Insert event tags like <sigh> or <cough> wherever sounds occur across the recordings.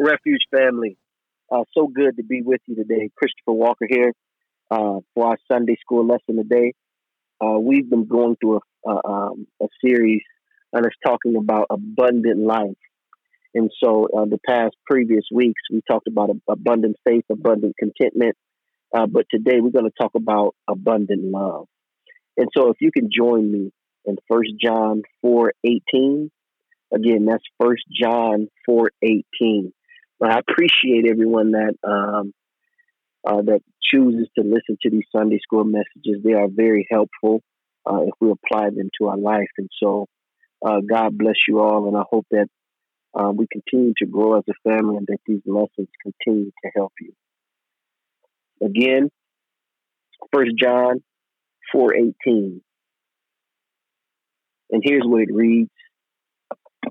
Refuge family, uh, so good to be with you today. Christopher Walker here uh, for our Sunday school lesson today. Uh, we've been going through a, um, a series and it's talking about abundant life. And so, uh, the past previous weeks, we talked about abundant faith, abundant contentment. Uh, but today, we're going to talk about abundant love. And so, if you can join me in First John four eighteen, again, that's First John four eighteen. I appreciate everyone that um, uh, that chooses to listen to these Sunday school messages. They are very helpful uh, if we apply them to our life. And so, uh, God bless you all, and I hope that uh, we continue to grow as a family and that these lessons continue to help you. Again, First John four eighteen, and here's what it reads.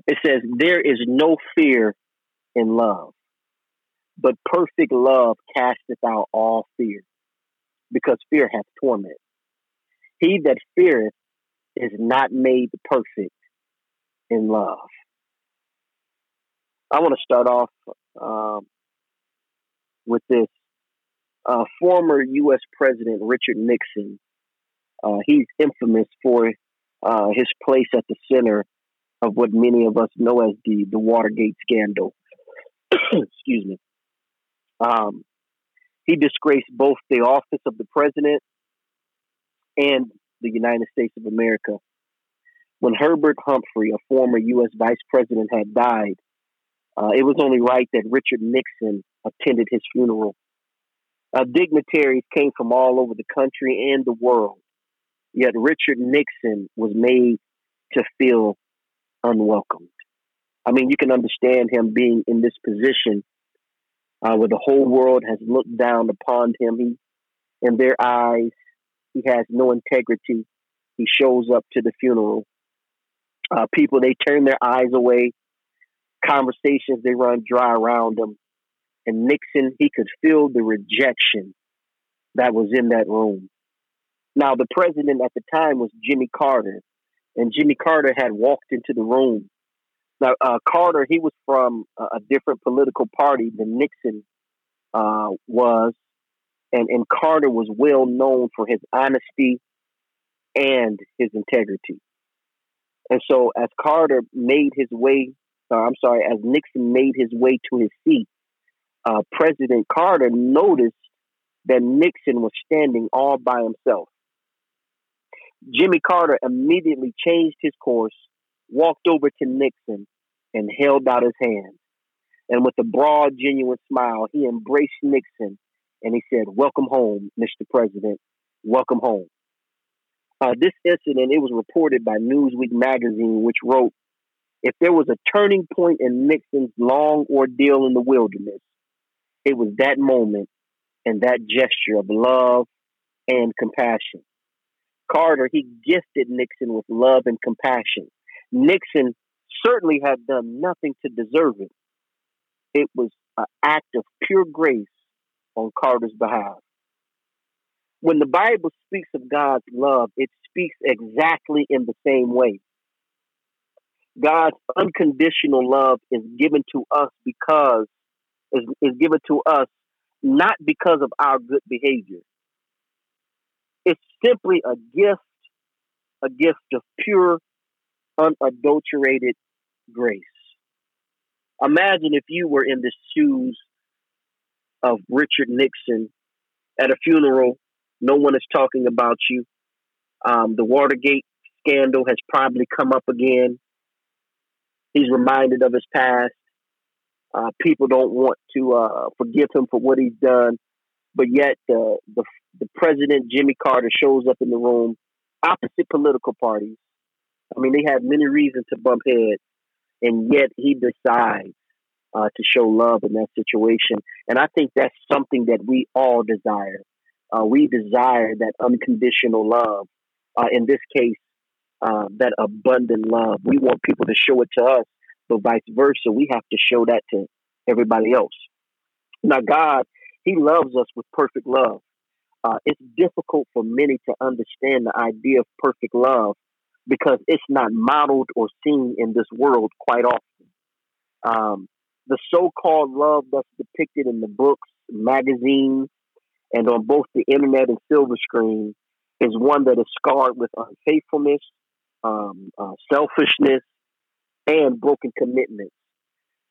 It says, "There is no fear in love, but perfect love casteth out all fear, because fear hath torment. He that feareth is not made perfect in love. I want to start off um, with this. Uh, former U.S. President Richard Nixon, uh, he's infamous for uh, his place at the center of what many of us know as the, the Watergate scandal. <coughs> Excuse me. Um, he disgraced both the office of the president and the United States of America. When Herbert Humphrey, a former U.S. vice president, had died, uh, it was only right that Richard Nixon attended his funeral. Uh, dignitaries came from all over the country and the world, yet Richard Nixon was made to feel unwelcomed. I mean, you can understand him being in this position uh, where the whole world has looked down upon him. He, in their eyes, he has no integrity. He shows up to the funeral. Uh, people, they turn their eyes away. Conversations, they run dry around him. And Nixon, he could feel the rejection that was in that room. Now, the president at the time was Jimmy Carter, and Jimmy Carter had walked into the room now, uh, Carter, he was from a different political party than Nixon uh, was, and, and Carter was well known for his honesty and his integrity. And so, as Carter made his way, uh, I'm sorry, as Nixon made his way to his seat, uh, President Carter noticed that Nixon was standing all by himself. Jimmy Carter immediately changed his course walked over to Nixon and held out his hand. And with a broad, genuine smile, he embraced Nixon and he said, Welcome home, Mr. President. Welcome home. Uh, this incident, it was reported by Newsweek magazine, which wrote, if there was a turning point in Nixon's long ordeal in the wilderness, it was that moment and that gesture of love and compassion. Carter, he gifted Nixon with love and compassion. Nixon certainly had done nothing to deserve it. It was an act of pure grace on Carter's behalf. When the Bible speaks of God's love, it speaks exactly in the same way. God's unconditional love is given to us because is, is given to us not because of our good behavior. It's simply a gift, a gift of pure unadulterated grace. Imagine if you were in the shoes of Richard Nixon at a funeral. No one is talking about you. Um, the Watergate scandal has probably come up again. He's reminded of his past. Uh, people don't want to uh, forgive him for what he's done, but yet the, the the president Jimmy Carter shows up in the room, opposite political parties, I mean, they had many reasons to bump heads, and yet he decides uh, to show love in that situation. And I think that's something that we all desire. Uh, we desire that unconditional love. Uh, in this case, uh, that abundant love. We want people to show it to us, but vice versa, we have to show that to everybody else. Now, God, He loves us with perfect love. Uh, it's difficult for many to understand the idea of perfect love because it's not modeled or seen in this world quite often. Um, The so called love that's depicted in the books, magazines, and on both the internet and silver screen is one that is scarred with unfaithfulness, um, uh, selfishness, and broken commitments.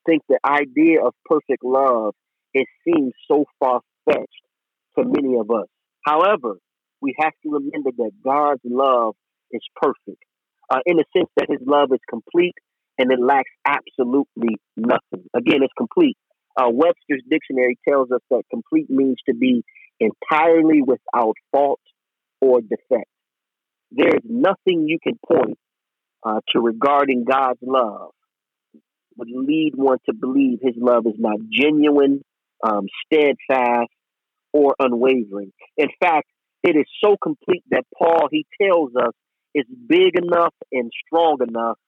Think the idea of perfect love it seems so far fetched to many of us. However, we have to remember that God's love is perfect, uh, in the sense that His love is complete and it lacks absolutely nothing. Again, it's complete. Uh, Webster's dictionary tells us that complete means to be entirely without fault or defect. There's nothing you can point uh, to regarding God's love would lead one to believe his love is not genuine, um, steadfast, or unwavering. In fact, it is so complete that Paul, he tells us, is big enough and strong enough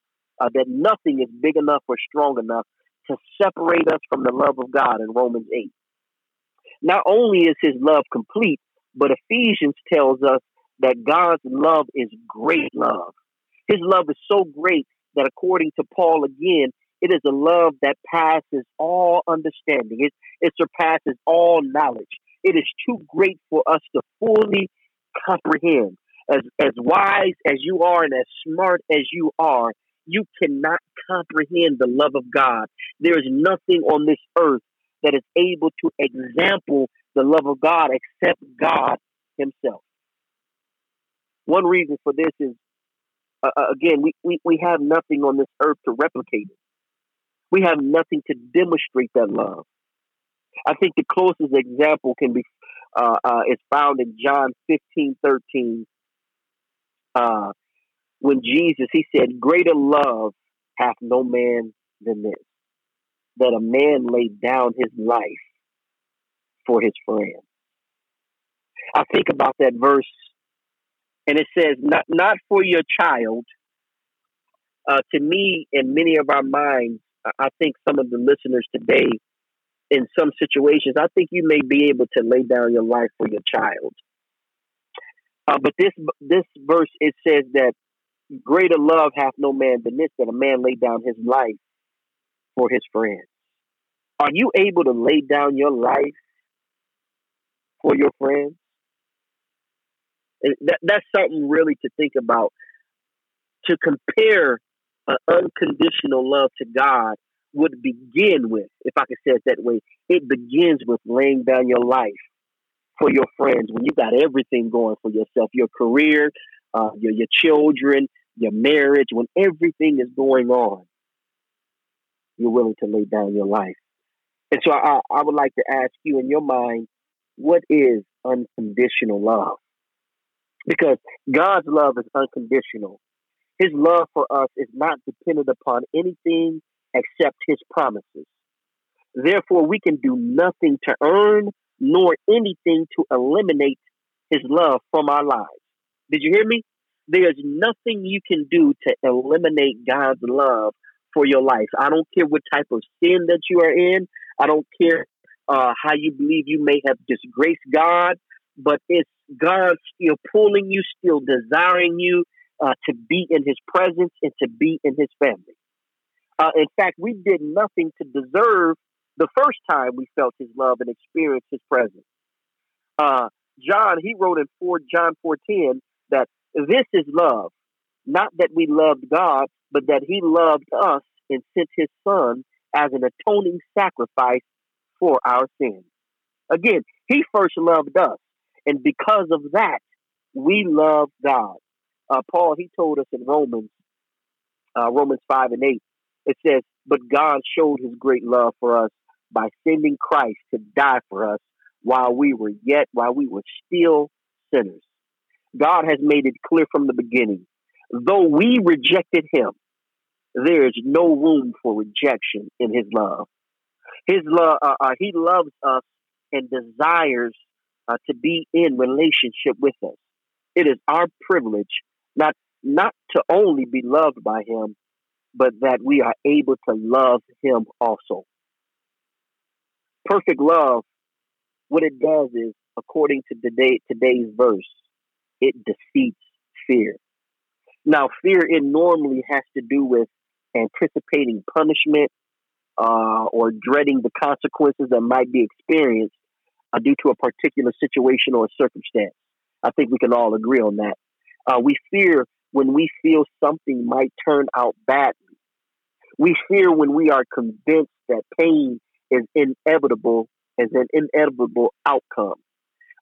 uh, that nothing is big enough or strong enough to separate us from the love of God in Romans 8. Not only is his love complete, but Ephesians tells us that God's love is great love. His love is so great that according to Paul again, it is a love that passes all understanding. It, it surpasses all knowledge. It is too great for us to fully comprehend. As, as wise as you are and as smart as you are, you cannot comprehend the love of God. There is nothing on this earth that is able to example the love of God except God Himself. One reason for this is, uh, uh, again, we, we, we have nothing on this earth to replicate it. We have nothing to demonstrate that love. I think the closest example can be uh, uh, is found in John 15, 13. Uh, when Jesus, he said, Greater love hath no man than this, that a man lay down his life for his friend. I think about that verse, and it says, Not, not for your child. Uh, to me, in many of our minds, I think some of the listeners today, in some situations, I think you may be able to lay down your life for your child. Uh, but this this verse it says that greater love hath no man than this, that a man lay down his life for his friends. Are you able to lay down your life for your friends? That, that's something really to think about. To compare an unconditional love to God would begin with, if I could say it that way, it begins with laying down your life for your friends when you got everything going for yourself, your career, uh, your your children, your marriage, when everything is going on, you're willing to lay down your life. And so I, I would like to ask you in your mind, what is unconditional love? Because God's love is unconditional. His love for us is not dependent upon anything except his promises. Therefore, we can do nothing to earn nor anything to eliminate his love from our lives. Did you hear me? There's nothing you can do to eliminate God's love for your life. I don't care what type of sin that you are in. I don't care uh, how you believe you may have disgraced God, but it's God still pulling you, still desiring you, uh, to be in his presence and to be in his family. Uh, in fact, we did nothing to deserve the first time we felt his love and experienced his presence. Uh, John, he wrote in 4 John 4:10 that this is love, not that we loved God, but that he loved us and sent his son as an atoning sacrifice for our sins. Again, he first loved us, and because of that, we love God uh, Paul, he told us in Romans, uh, Romans 5 and 8, it says, But God showed his great love for us by sending Christ to die for us while we were yet, while we were still sinners. God has made it clear from the beginning. Though we rejected him, there is no room for rejection in his love. His love, uh, uh, he loves us and desires uh, to be in relationship with us. It is our privilege not not to only be loved by him, but that we are able to love him also. Perfect love, what it does is, according to today, today's verse, it defeats fear. Now, fear it normally has to do with anticipating punishment uh, or dreading the consequences that might be experienced uh, due to a particular situation or circumstance. I think we can all agree on that. Uh, we fear when we feel something might turn out badly. We fear when we are convinced that pain is inevitable as an inevitable outcome.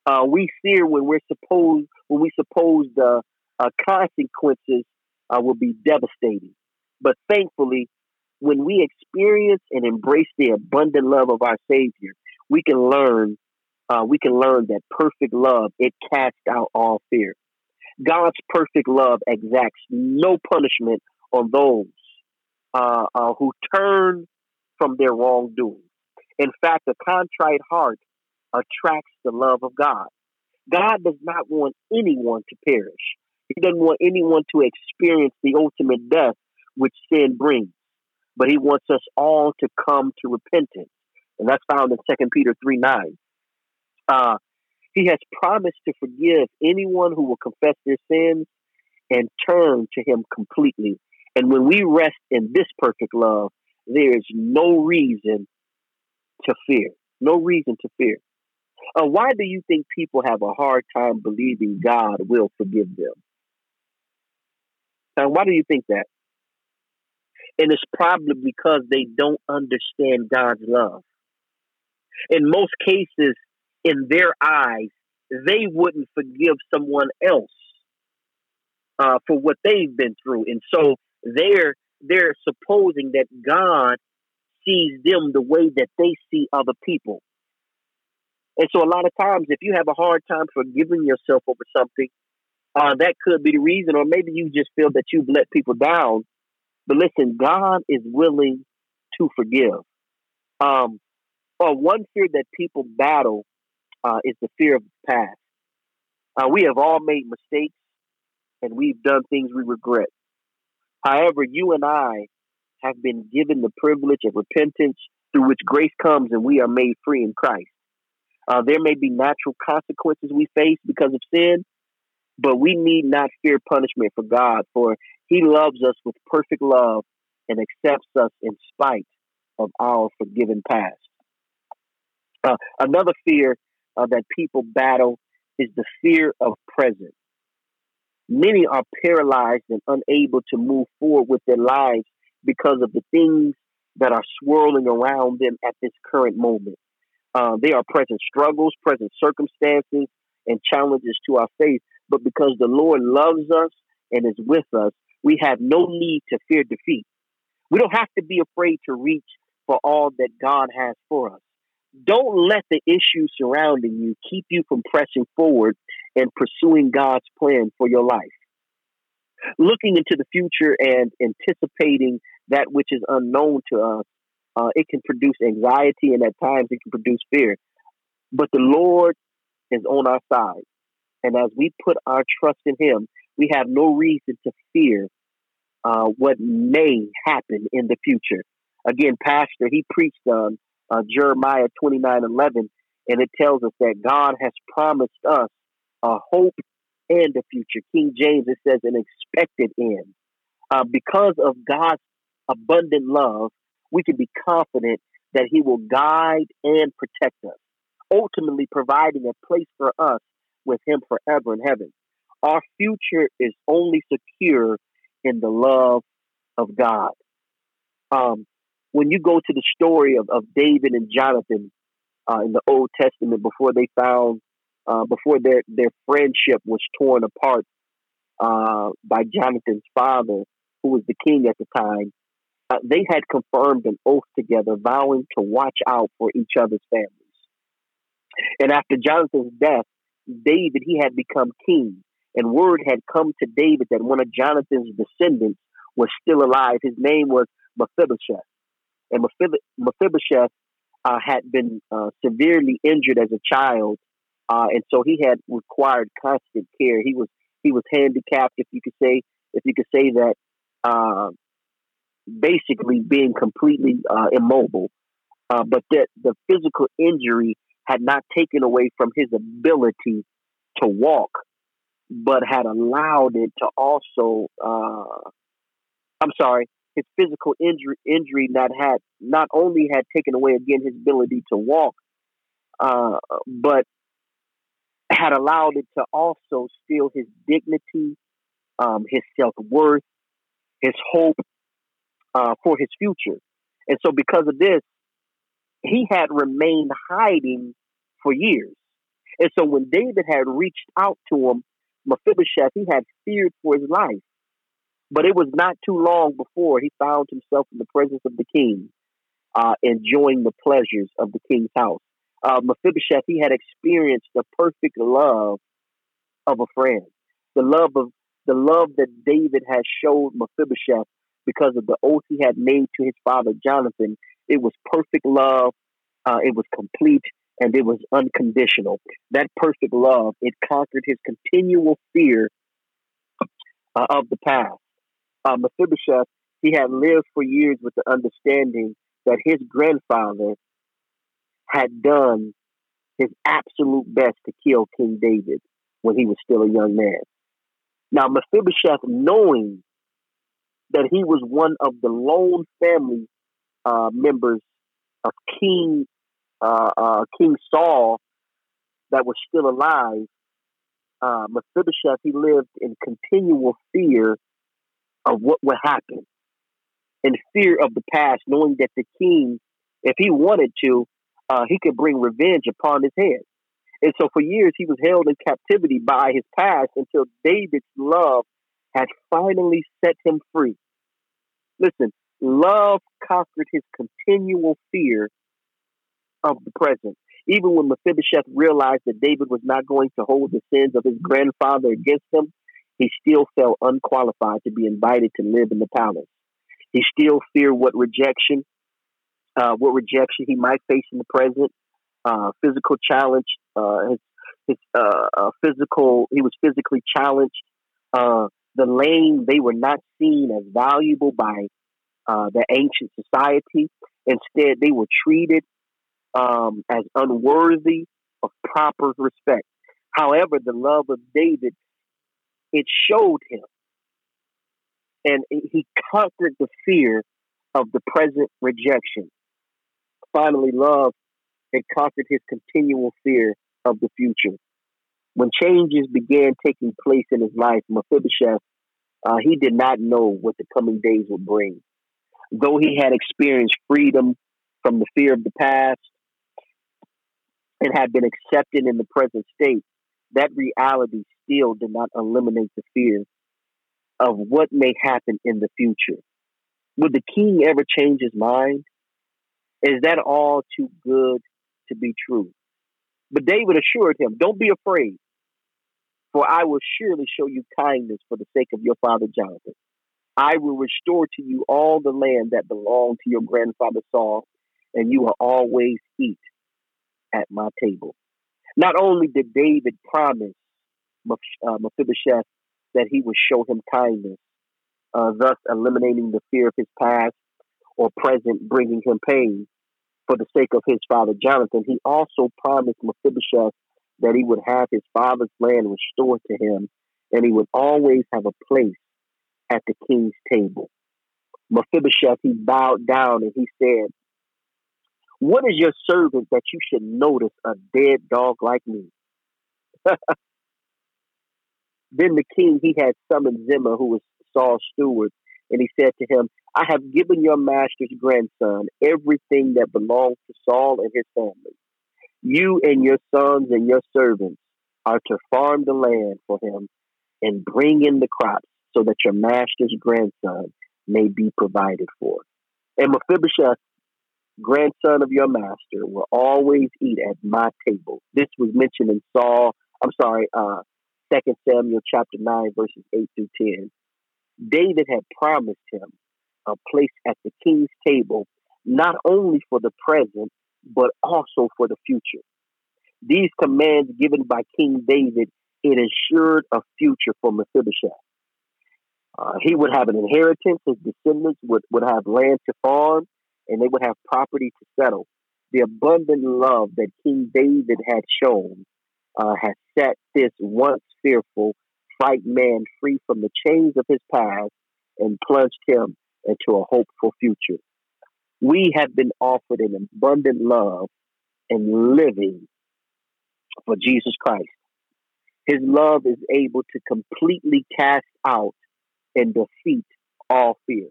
Uh, we fear when we're supposed when we suppose the uh, consequences uh, will be devastating. But thankfully, when we experience and embrace the abundant love of our Savior, we can learn uh, we can learn that perfect love it casts out all fear. God's perfect love exacts no punishment on those uh, uh, who turn from their wrongdoing. In fact, a contrite heart attracts the love of God. God does not want anyone to perish. He doesn't want anyone to experience the ultimate death which sin brings. But he wants us all to come to repentance. And that's found in 2 Peter 3 9. Uh, he has promised to forgive anyone who will confess their sins and turn to him completely. And when we rest in this perfect love, there is no reason to fear. No reason to fear. Uh, why do you think people have a hard time believing God will forgive them? And why do you think that? And it's probably because they don't understand God's love. In most cases, in their eyes, they wouldn't forgive someone else uh, for what they've been through, and so they're they're supposing that God sees them the way that they see other people. And so, a lot of times, if you have a hard time forgiving yourself over something, uh, that could be the reason, or maybe you just feel that you've let people down. But listen, God is willing to forgive. Um, uh, one fear that people battle uh, is the fear of the past. Uh, we have all made mistakes and we've done things we regret. However, you and I have been given the privilege of repentance through which grace comes and we are made free in Christ. Uh, there may be natural consequences we face because of sin, but we need not fear punishment for God, for He loves us with perfect love and accepts us in spite of our forgiven past. Uh, another fear uh, that people battle is the fear of present. Many are paralyzed and unable to move forward with their lives because of the things that are swirling around them at this current moment. Uh, there are present struggles, present circumstances, and challenges to our faith. But because the Lord loves us and is with us, we have no need to fear defeat. We don't have to be afraid to reach for all that God has for us. Don't let the issues surrounding you keep you from pressing forward and pursuing God's plan for your life. Looking into the future and anticipating that which is unknown to us, uh, it can produce anxiety and at times it can produce fear. But the Lord is on our side. And as we put our trust in Him, we have no reason to fear uh, what may happen in the future. Again, Pastor, he preached on uh, Jeremiah 29 11, and it tells us that God has promised us a hope and a future. King James, it says an expected end. Uh, because of God's abundant love, we can be confident that He will guide and protect us, ultimately providing a place for us with Him forever in heaven. Our future is only secure in the love of God. Um, when you go to the story of, of David and Jonathan uh, in the Old Testament before they found, uh, before their, their friendship was torn apart uh, by Jonathan's father, who was the king at the time, uh, they had confirmed an oath together, vowing to watch out for each other's families. And after Jonathan's death, David, he had become king. And word had come to David that one of Jonathan's descendants was still alive. His name was Mephibosheth. And Mephibosheth uh, had been uh, severely injured as a child, uh, and so he had required constant care. He was he was handicapped, if you could say, if you could say that, uh, basically being completely uh, immobile. Uh, but that the physical injury had not taken away from his ability to walk, but had allowed it to also. I'm sorry, his physical injury injury not had not only had taken away again his ability to walk, uh, but had allowed it to also steal his dignity, um, his self worth, his hope uh, for his future. And so, because of this, he had remained hiding for years. And so, when David had reached out to him, Mephibosheth, he had feared for his life. But it was not too long before he found himself in the presence of the king, uh, enjoying the pleasures of the king's house. Uh, Mephibosheth, he had experienced the perfect love of a friend, the love of the love that David had showed Mephibosheth because of the oath he had made to his father Jonathan. It was perfect love. Uh, it was complete and it was unconditional. That perfect love, it conquered his continual fear uh, of the past. Uh, Mephibosheth, he had lived for years with the understanding that his grandfather had done his absolute best to kill King David when he was still a young man. Now, Mephibosheth, knowing that he was one of the lone family uh, members of King uh, uh, King Saul that was still alive, uh, Mephibosheth he lived in continual fear of what would happen, in fear of the past, knowing that the king, if he wanted to, uh, he could bring revenge upon his head. And so for years he was held in captivity by his past until David's love had finally set him free. Listen, love conquered his continual fear of the present. Even when Mephibosheth realized that David was not going to hold the sins of his grandfather against him, he still felt unqualified to be invited to live in the palace. He still feared what rejection, uh, what rejection he might face in the present, uh, physical challenge, uh, his, his uh, uh, physical, he was physically challenged. Uh, the lame, they were not seen as valuable by the ancient society. Instead, they were treated um, as unworthy of proper respect. However, the love of David, it showed him. And he conquered the fear of the present rejection. Finally, love had conquered his continual fear of the future. When changes began taking place in his life, Mephibosheth, uh, he did not know what the coming days would bring. Though he had experienced freedom from the fear of the past, and had been accepted in the present state, that reality still did not eliminate the fear of what may happen in the future. Would the king ever change his mind? Is that all too good to be true? But David assured him, Don't be afraid, for I will surely show you kindness for the sake of your father Jonathan. I will restore to you all the land that belonged to your grandfather Saul, and you will always eat at my table. Not only did David promise uh, Mephibosheth that he would show him kindness, uh, thus eliminating the fear of his past or present, bringing him pain for the sake of his father Jonathan, he also promised Mephibosheth that he would have his father's land restored to him and he would always have a place at the king's table. Mephibosheth, he bowed down and he said, what is your servant that you should notice a dead dog like me? <laughs> then the king, he had summoned Ziba, who was Saul's steward, and he said to him, I have given your master's grandson everything that belongs to Saul and his family. You and your sons and your servants are to farm the land for him and bring in the crops so that your master's grandson may be provided for. And Mephibosheth grandson of your master, will always eat at my table. This was mentioned in Saul, I'm sorry, uh, 2 Samuel chapter 9, verses 8 through 10. David had promised him a place at the king's table, not only for the present, but also for the future. These commands given by King David, it assured a future for Mephibosheth. Uh, he would have an inheritance, his descendants would, would have land to farm, and they would have property to settle. The abundant love that King David had shown uh, has set this once fearful, frightened man free from the chains of his past and plunged him into a hopeful future. We have been offered an abundant love and living for Jesus Christ. His love is able to completely cast out and defeat all fear.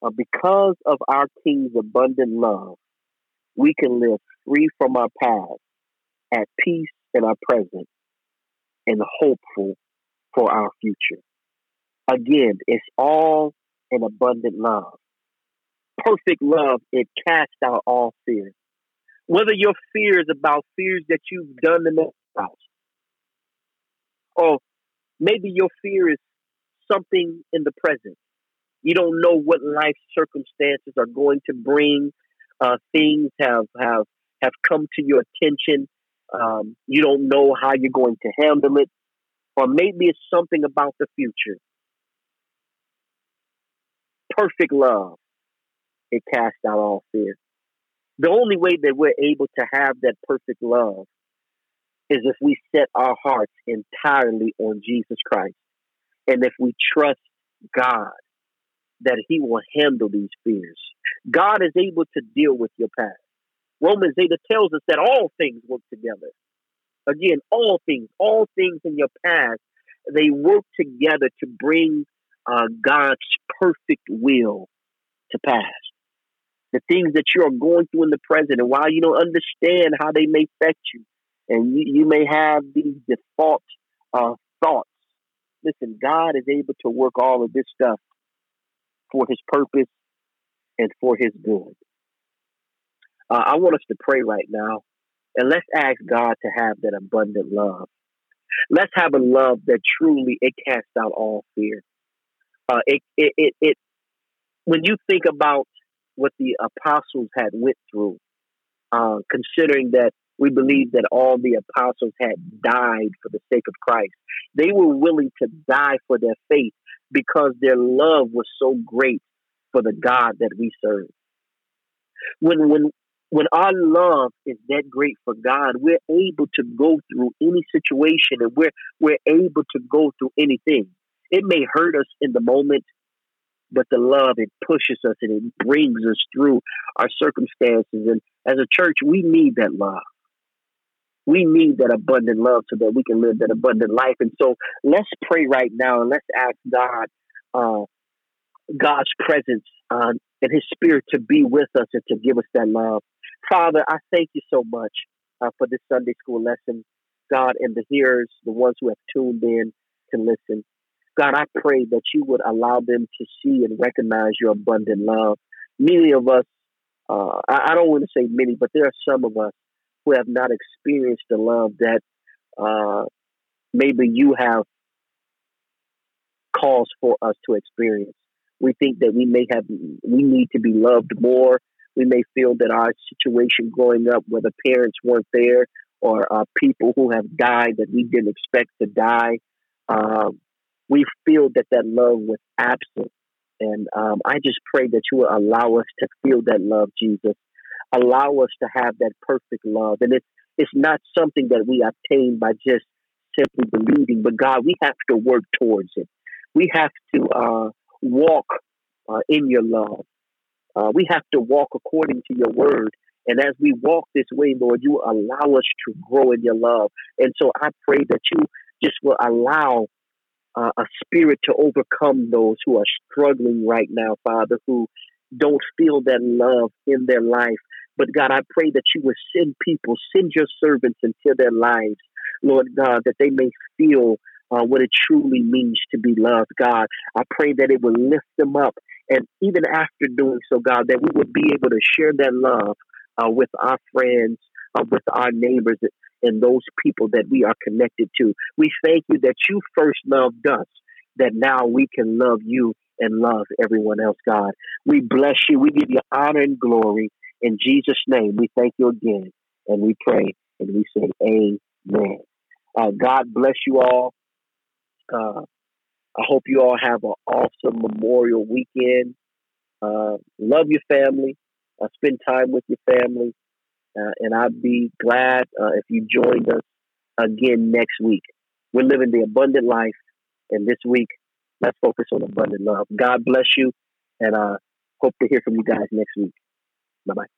Uh, because of our King's abundant love, we can live free from our past, at peace in our present, and hopeful for our future. Again, it's all an abundant love. Perfect love, it casts out all fear. Whether your fear is about fears that you've done in the past, or maybe your fear is something in the present. You don't know what life circumstances are going to bring. Uh, things have have have come to your attention. Um, you don't know how you're going to handle it, or maybe it's something about the future. Perfect love, it casts out all fear. The only way that we're able to have that perfect love is if we set our hearts entirely on Jesus Christ. And if we trust God that He will handle these fears, God is able to deal with your past. Romans 8 tells us that all things work together. Again, all things, all things in your past, they work together to bring uh, God's perfect will to pass. The things that you are going through in the present, and while you don't understand how they may affect you, and you, you may have these default uh, thoughts. Listen, God is able to work all of this stuff for His purpose and for His good. Uh, I want us to pray right now, and let's ask God to have that abundant love. Let's have a love that truly it casts out all fear. Uh, it, it, it, it, when you think about what the apostles had went through, uh, considering that we believe that all the apostles had died for the sake of Christ. They were willing to die for their faith because their love was so great for the God that we serve. When when when our love is that great for God, we're able to go through any situation and we're we're able to go through anything. It may hurt us in the moment, but the love it pushes us and it brings us through our circumstances. And as a church, we need that love we need that abundant love so that we can live that abundant life. And so let's pray right now and let's ask God, uh, God's presence uh, and His Spirit to be with us and to give us that love. Father, I thank you so much uh, for this Sunday school lesson, God, and the hearers, the ones who have tuned in to listen. God, I pray that you would allow them to see and recognize your abundant love. Many of us, uh, I, I don't want to say many, but there are some of us who have not experienced the love that uh, maybe you have cause for us to experience. We think that we may have, we need to be loved more. We may feel that our situation growing up, where the parents weren't there, or uh, people who have died that we didn't expect to die, um, we feel that that love was absent. And um, I just pray that you will allow us to feel that love, Jesus, allow us to have that perfect love. And it's it's not something that we obtain by just simply believing, but God, we have to work towards it. We have to uh, walk uh, in your love. Uh, we have to walk according to your word. And as we walk this way, Lord, you allow us to grow in your love. And so I pray that you just will allow uh, a spirit to overcome those who are struggling right now, Father, who don't feel that love in their life. But God, I pray that you would send people, send your servants into their lives, Lord God, that they may feel uh, what it truly means to be loved, God. I pray that it will lift them up. And even after doing so, God, that we would be able to share that love uh, with our friends, uh, with our neighbors, and those people that we are connected to. We thank you that you first loved us, that now we can love you and love everyone else, God. We bless you. We give you honor and glory. In Jesus' name, we thank you again and we pray and we say, Amen. Uh, God bless you all. Uh, I hope you all have an awesome Memorial weekend. Uh, love your family. Uh, spend time with your family. Uh, and I'd be glad uh, if you joined us again next week. We're living the abundant life. And this week, let's focus on abundant love. God bless you and uh, hope to hear from you guys next week. Bye bye.